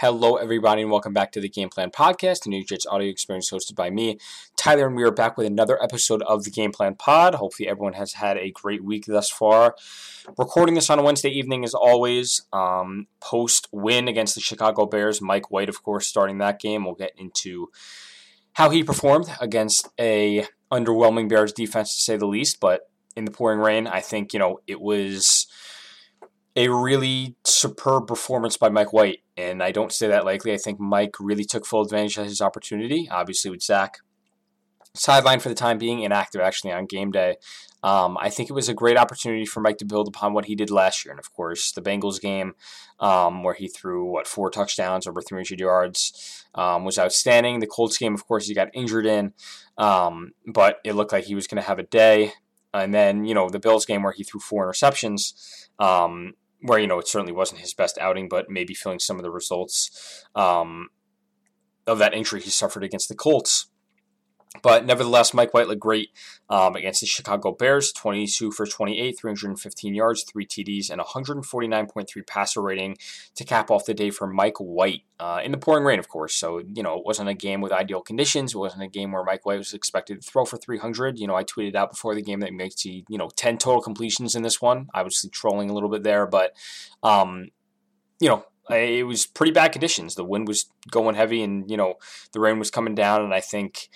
Hello, everybody, and welcome back to the Game Plan Podcast, the New Jets audio experience hosted by me, Tyler, and we are back with another episode of the Game Plan Pod. Hopefully, everyone has had a great week thus far. Recording this on a Wednesday evening, as always, um, post win against the Chicago Bears. Mike White, of course, starting that game. We'll get into how he performed against a underwhelming Bears defense, to say the least. But in the pouring rain, I think you know it was a really superb performance by Mike White, and I don't say that lightly. I think Mike really took full advantage of his opportunity. Obviously, with Zach sidelined for the time being, inactive actually on game day. Um, I think it was a great opportunity for Mike to build upon what he did last year, and of course, the Bengals game um, where he threw what four touchdowns, over 300 yards, um, was outstanding. The Colts game, of course, he got injured in, um, but it looked like he was going to have a day. And then, you know, the Bills game where he threw four interceptions. Where you know it certainly wasn't his best outing, but maybe feeling some of the results um, of that injury he suffered against the Colts. But nevertheless, Mike White looked great um, against the Chicago Bears 22 for 28, 315 yards, 3 TDs, and 149.3 passer rating to cap off the day for Mike White uh, in the pouring rain, of course. So, you know, it wasn't a game with ideal conditions. It wasn't a game where Mike White was expected to throw for 300. You know, I tweeted out before the game that he makes, you know, 10 total completions in this one. Obviously, trolling a little bit there, but, um, you know, it was pretty bad conditions. The wind was going heavy and, you know, the rain was coming down, and I think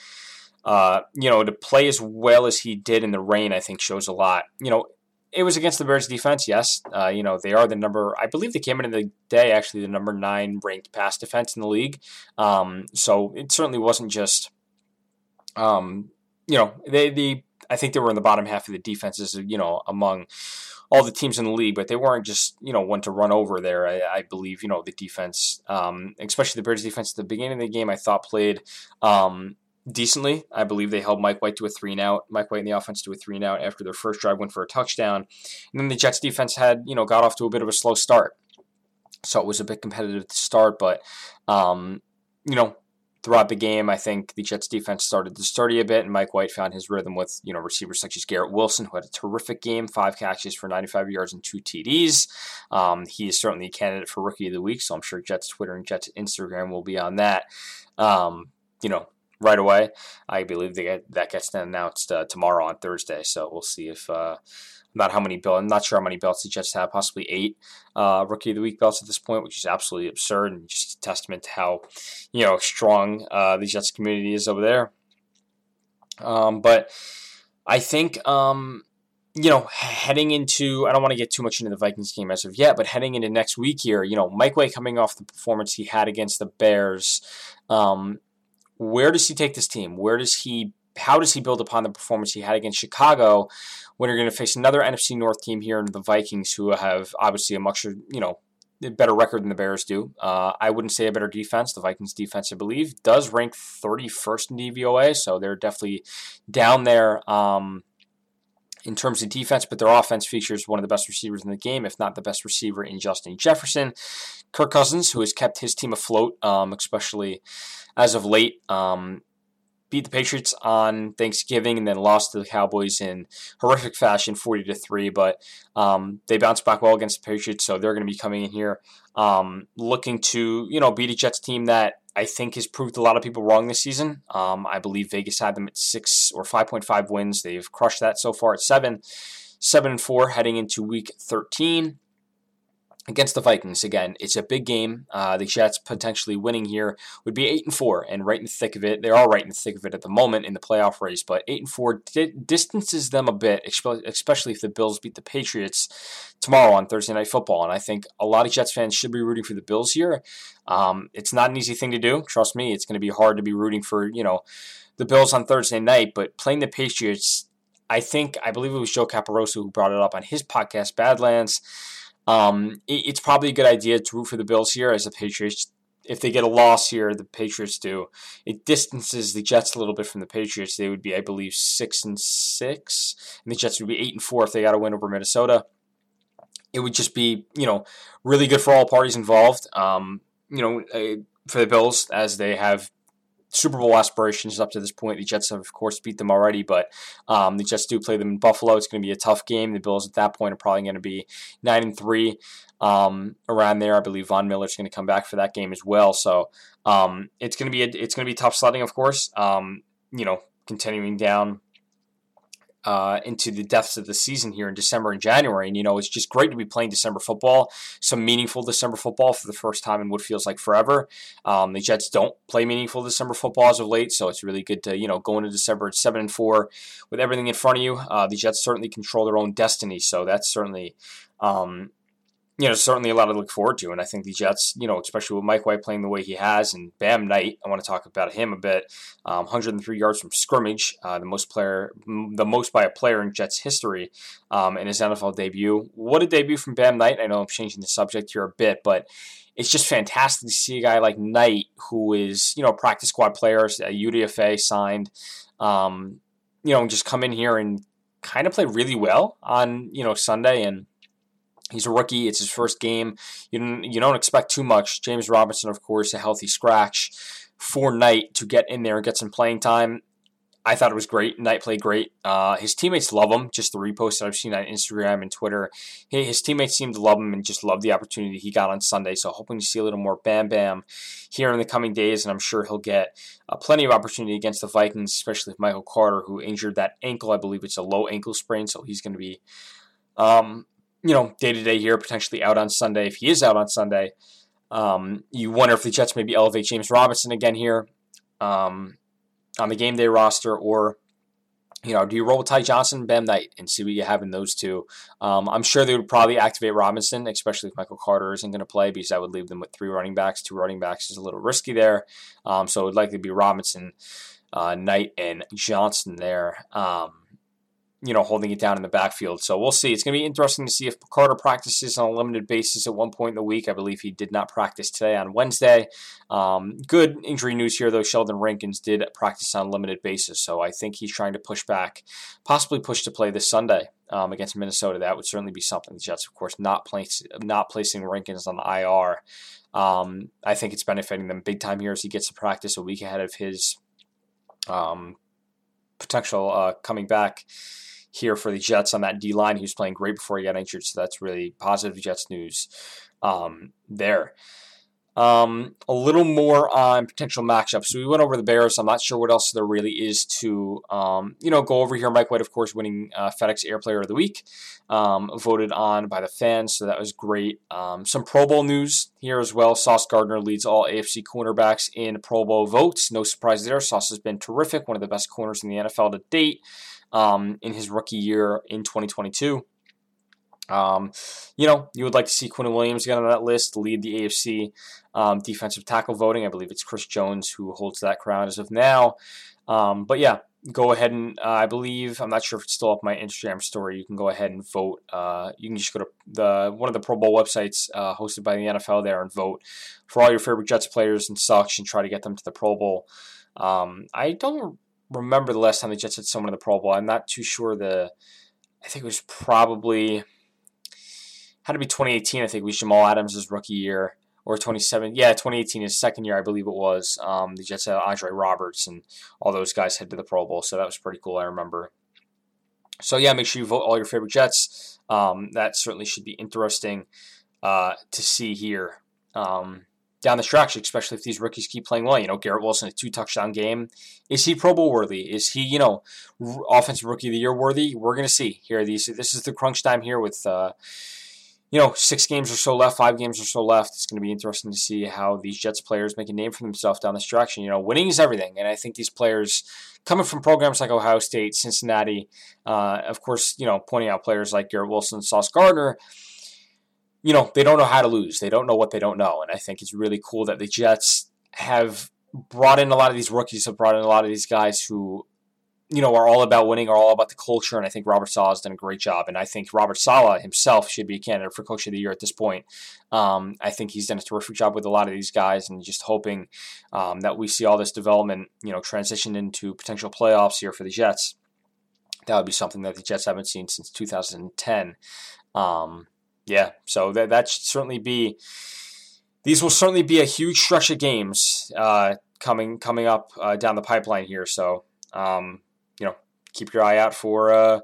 uh, you know, to play as well as he did in the rain, I think shows a lot. You know, it was against the Bears defense, yes. Uh, you know, they are the number, I believe they came into the day actually the number nine ranked pass defense in the league. Um, so it certainly wasn't just, um, you know, they, the, I think they were in the bottom half of the defenses, you know, among all the teams in the league, but they weren't just, you know, one to run over there. I, I believe, you know, the defense, um, especially the Bears defense at the beginning of the game, I thought played, um, decently. I believe they held Mike White to a three and out. Mike White in the offense to a three and out after their first drive went for a touchdown. And then the Jets defense had, you know, got off to a bit of a slow start. So it was a bit competitive to start, but um, you know, throughout the game, I think the Jets defense started to sturdy a bit, and Mike White found his rhythm with you know receivers such as Garrett Wilson, who had a terrific game, five catches for 95 yards and two TDs. Um, he is certainly a candidate for Rookie of the Week, so I'm sure Jets Twitter and Jets Instagram will be on that. Um, you know, right away. I believe get, that gets announced uh, tomorrow on Thursday. So we'll see if uh, not how many belts. I'm not sure how many belts the Jets have. Possibly eight uh, Rookie of the Week belts at this point, which is absolutely absurd and just a testament to how you know strong uh, the Jets community is over there. Um, but I think. Um, you know, heading into, I don't want to get too much into the Vikings game as of yet, but heading into next week here, you know, Mike White coming off the performance he had against the Bears, um, where does he take this team? Where does he how does he build upon the performance he had against Chicago when you're going to face another NFC North team here in the Vikings who have obviously a much you know better record than the Bears do. Uh, I wouldn't say a better defense. The Vikings defense, I believe, does rank 31st in DVOA, so they're definitely down there. Um, in terms of defense, but their offense features one of the best receivers in the game, if not the best receiver in Justin Jefferson. Kirk Cousins, who has kept his team afloat, um, especially as of late. Um, beat the Patriots on Thanksgiving and then lost to the Cowboys in horrific fashion, 40 to 3. But um, they bounced back well against the Patriots, so they're going to be coming in here um, looking to, you know, beat a Jets team that I think has proved a lot of people wrong this season. Um, I believe Vegas had them at six or 5.5 wins. They've crushed that so far at seven. Seven and four heading into week 13 against the Vikings. Again, it's a big game. Uh, the Jets potentially winning here would be eight and four, and right in the thick of it. They are right in the thick of it at the moment in the playoff race, but eight and four di- distances them a bit, especially if the Bills beat the Patriots tomorrow on Thursday Night Football. And I think a lot of Jets fans should be rooting for the Bills here. Um, it's not an easy thing to do. Trust me, it's going to be hard to be rooting for you know the Bills on Thursday night, but playing the Patriots. I think I believe it was Joe Caporoso who brought it up on his podcast, Badlands um, it, it's probably a good idea to root for the Bills here as the Patriots. If they get a loss here, the Patriots do. It distances the Jets a little bit from the Patriots. They would be, I believe, six and six, and the Jets would be eight and four if they got a win over Minnesota. It would just be, you know, really good for all parties involved. Um, you know, uh, for the Bills as they have Super Bowl aspirations up to this point. The Jets have, of course, beat them already, but um, the Jets do play them in Buffalo. It's going to be a tough game. The Bills at that point are probably going to be nine and three um, around there. I believe Von Miller's going to come back for that game as well. So um, it's going to be a, it's going to be tough sledding, of course. Um, you know, continuing down uh, into the depths of the season here in December and January. And, you know, it's just great to be playing December football, some meaningful December football for the first time in what feels like forever. Um, the Jets don't play meaningful December football as of late, so it's really good to, you know, go into December at 7 and 4 with everything in front of you. Uh, the Jets certainly control their own destiny, so that's certainly. Um, you know, certainly a lot to look forward to. And I think the Jets, you know, especially with Mike White playing the way he has, and Bam Knight, I want to talk about him a bit. Um, 103 yards from scrimmage, uh, the most player, the most by a player in Jets history um, in his NFL debut. What a debut from Bam Knight! I know I'm changing the subject here a bit, but it's just fantastic to see a guy like Knight, who is you know practice squad player, UDFA signed, um, you know, just come in here and kind of play really well on you know Sunday and He's a rookie. It's his first game. You don't, you don't expect too much. James Robinson, of course, a healthy scratch for Knight to get in there and get some playing time. I thought it was great. Knight played great. Uh, his teammates love him. Just the reposts that I've seen on Instagram and Twitter, his teammates seem to love him and just love the opportunity he got on Sunday. So hoping to see a little more Bam Bam here in the coming days, and I'm sure he'll get uh, plenty of opportunity against the Vikings, especially with Michael Carter, who injured that ankle. I believe it's a low ankle sprain, so he's going to be um, you know, day to day here, potentially out on Sunday. If he is out on Sunday, um, you wonder if the Jets maybe elevate James Robinson again here um, on the game day roster, or you know, do you roll with Ty Johnson, Bam Knight, and see what you have in those two? Um, I'm sure they would probably activate Robinson, especially if Michael Carter isn't going to play, because that would leave them with three running backs. Two running backs is a little risky there, um, so it would likely be Robinson, uh, Knight, and Johnson there. You know, holding it down in the backfield. So we'll see. It's going to be interesting to see if Carter practices on a limited basis at one point in the week. I believe he did not practice today on Wednesday. Um, good injury news here, though. Sheldon Rankins did practice on a limited basis. So I think he's trying to push back, possibly push to play this Sunday um, against Minnesota. That would certainly be something. The Jets, of course, not, place, not placing Rankins on the IR. Um, I think it's benefiting them big time here as he gets to practice a week ahead of his um, potential uh, coming back here for the Jets on that D line. He was playing great before he got injured, so that's really positive Jets news um, there. Um, a little more on potential matchups. So we went over the Bears. I'm not sure what else there really is to, um, you know, go over here. Mike White, of course, winning uh, FedEx Air Player of the Week, um, voted on by the fans, so that was great. Um, some Pro Bowl news here as well. Sauce Gardner leads all AFC cornerbacks in Pro Bowl votes. No surprise there. Sauce has been terrific, one of the best corners in the NFL to date um, in his rookie year in 2022. Um, you know, you would like to see Quinn Williams get on that list, lead the AFC um, defensive tackle voting. I believe it's Chris Jones who holds that crown as of now. Um, but yeah, go ahead and uh, I believe I'm not sure if it's still up my Instagram story. You can go ahead and vote. Uh, you can just go to the one of the Pro Bowl websites uh, hosted by the NFL there and vote for all your favorite Jets players and such, and try to get them to the Pro Bowl. Um, I don't remember the last time the Jets had someone in the Pro Bowl. I'm not too sure the. I think it was probably had to be 2018. I think it was Jamal Adams' rookie year or 27. Yeah, 2018 his second year, I believe it was. Um, the Jets had Andre Roberts and all those guys head to the Pro Bowl, so that was pretty cool. I remember. So yeah, make sure you vote all your favorite Jets. Um, that certainly should be interesting uh, to see here. Um, down the stretch, especially if these rookies keep playing well. You know, Garrett Wilson, a two touchdown game. Is he Pro Bowl worthy? Is he, you know, r- offensive rookie of the year worthy? We're going to see here. These This is the crunch time here with, uh, you know, six games or so left, five games or so left. It's going to be interesting to see how these Jets players make a name for themselves down stretch. And, you know, winning is everything. And I think these players coming from programs like Ohio State, Cincinnati, uh, of course, you know, pointing out players like Garrett Wilson, Sauce Gardner, you know, they don't know how to lose. They don't know what they don't know. And I think it's really cool that the Jets have brought in a lot of these rookies, have brought in a lot of these guys who, you know, are all about winning, are all about the culture. And I think Robert Saleh has done a great job. And I think Robert Saleh himself should be a candidate for Coach of the Year at this point. Um, I think he's done a terrific job with a lot of these guys and just hoping um, that we see all this development, you know, transition into potential playoffs here for the Jets. That would be something that the Jets haven't seen since 2010. Um, yeah, so that that should certainly be. These will certainly be a huge stretch of games uh, coming coming up uh, down the pipeline here. So um, keep your eye out for uh,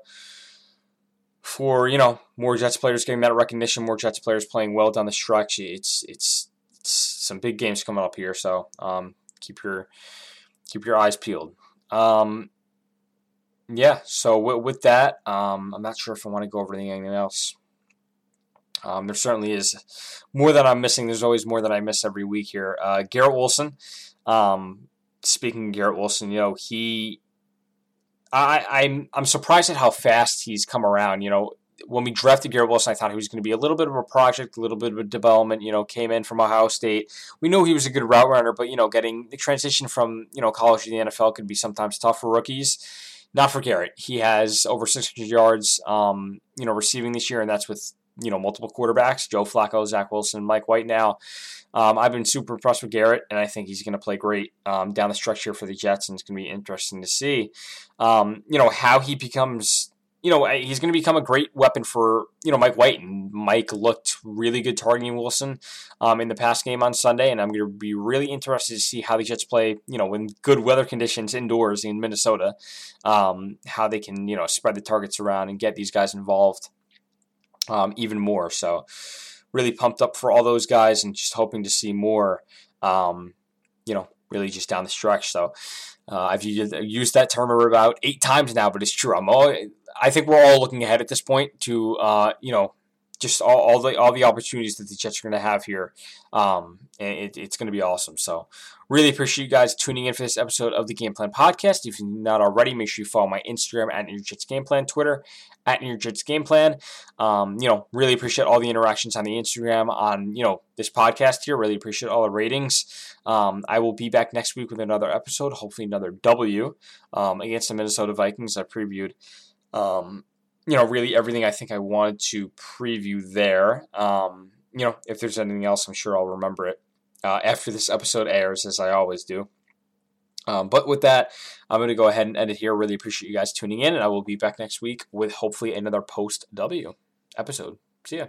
for you know more Jets players getting that recognition, more Jets players playing well down the stretch. It's it's, it's some big games coming up here, so um, keep your keep your eyes peeled. Um, yeah, so with, with that, um, I'm not sure if I want to go over anything else. Um, there certainly is more that I'm missing. There's always more that I miss every week here. Uh, Garrett Wilson. Um, speaking of Garrett Wilson, you know he I, I'm I'm surprised at how fast he's come around. You know, when we drafted Garrett Wilson, I thought he was going to be a little bit of a project, a little bit of a development. You know, came in from Ohio State. We knew he was a good route runner, but you know, getting the transition from you know college to the NFL could be sometimes tough for rookies. Not for Garrett. He has over 600 yards, um, you know, receiving this year, and that's with you know multiple quarterbacks: Joe Flacco, Zach Wilson, Mike White. Now, um, I've been super impressed with Garrett, and I think he's going to play great um, down the stretch here for the Jets, and it's going to be interesting to see, um, you know, how he becomes. You know, he's going to become a great weapon for you know Mike White, and Mike looked really good targeting Wilson um, in the past game on Sunday, and I'm going to be really interested to see how the Jets play. You know, in good weather conditions indoors in Minnesota, um, how they can you know spread the targets around and get these guys involved um, even more. So really pumped up for all those guys and just hoping to see more. Um, you know, really just down the stretch. So uh, I've used that term about eight times now, but it's true. I'm all. I think we're all looking ahead at this point to uh, you know just all, all the all the opportunities that the Jets are going to have here. Um, it, it's going to be awesome. So, really appreciate you guys tuning in for this episode of the Game Plan Podcast. If you're not already, make sure you follow my Instagram at New Jets Game Plan, Twitter at New Jets Game Plan. Um, you know, really appreciate all the interactions on the Instagram on you know this podcast here. Really appreciate all the ratings. Um, I will be back next week with another episode, hopefully another W um, against the Minnesota Vikings. I previewed. You know, really everything I think I wanted to preview there. Um, you know, if there's anything else, I'm sure I'll remember it uh, after this episode airs, as I always do. Um, but with that, I'm going to go ahead and end it here. Really appreciate you guys tuning in, and I will be back next week with hopefully another post W episode. See ya.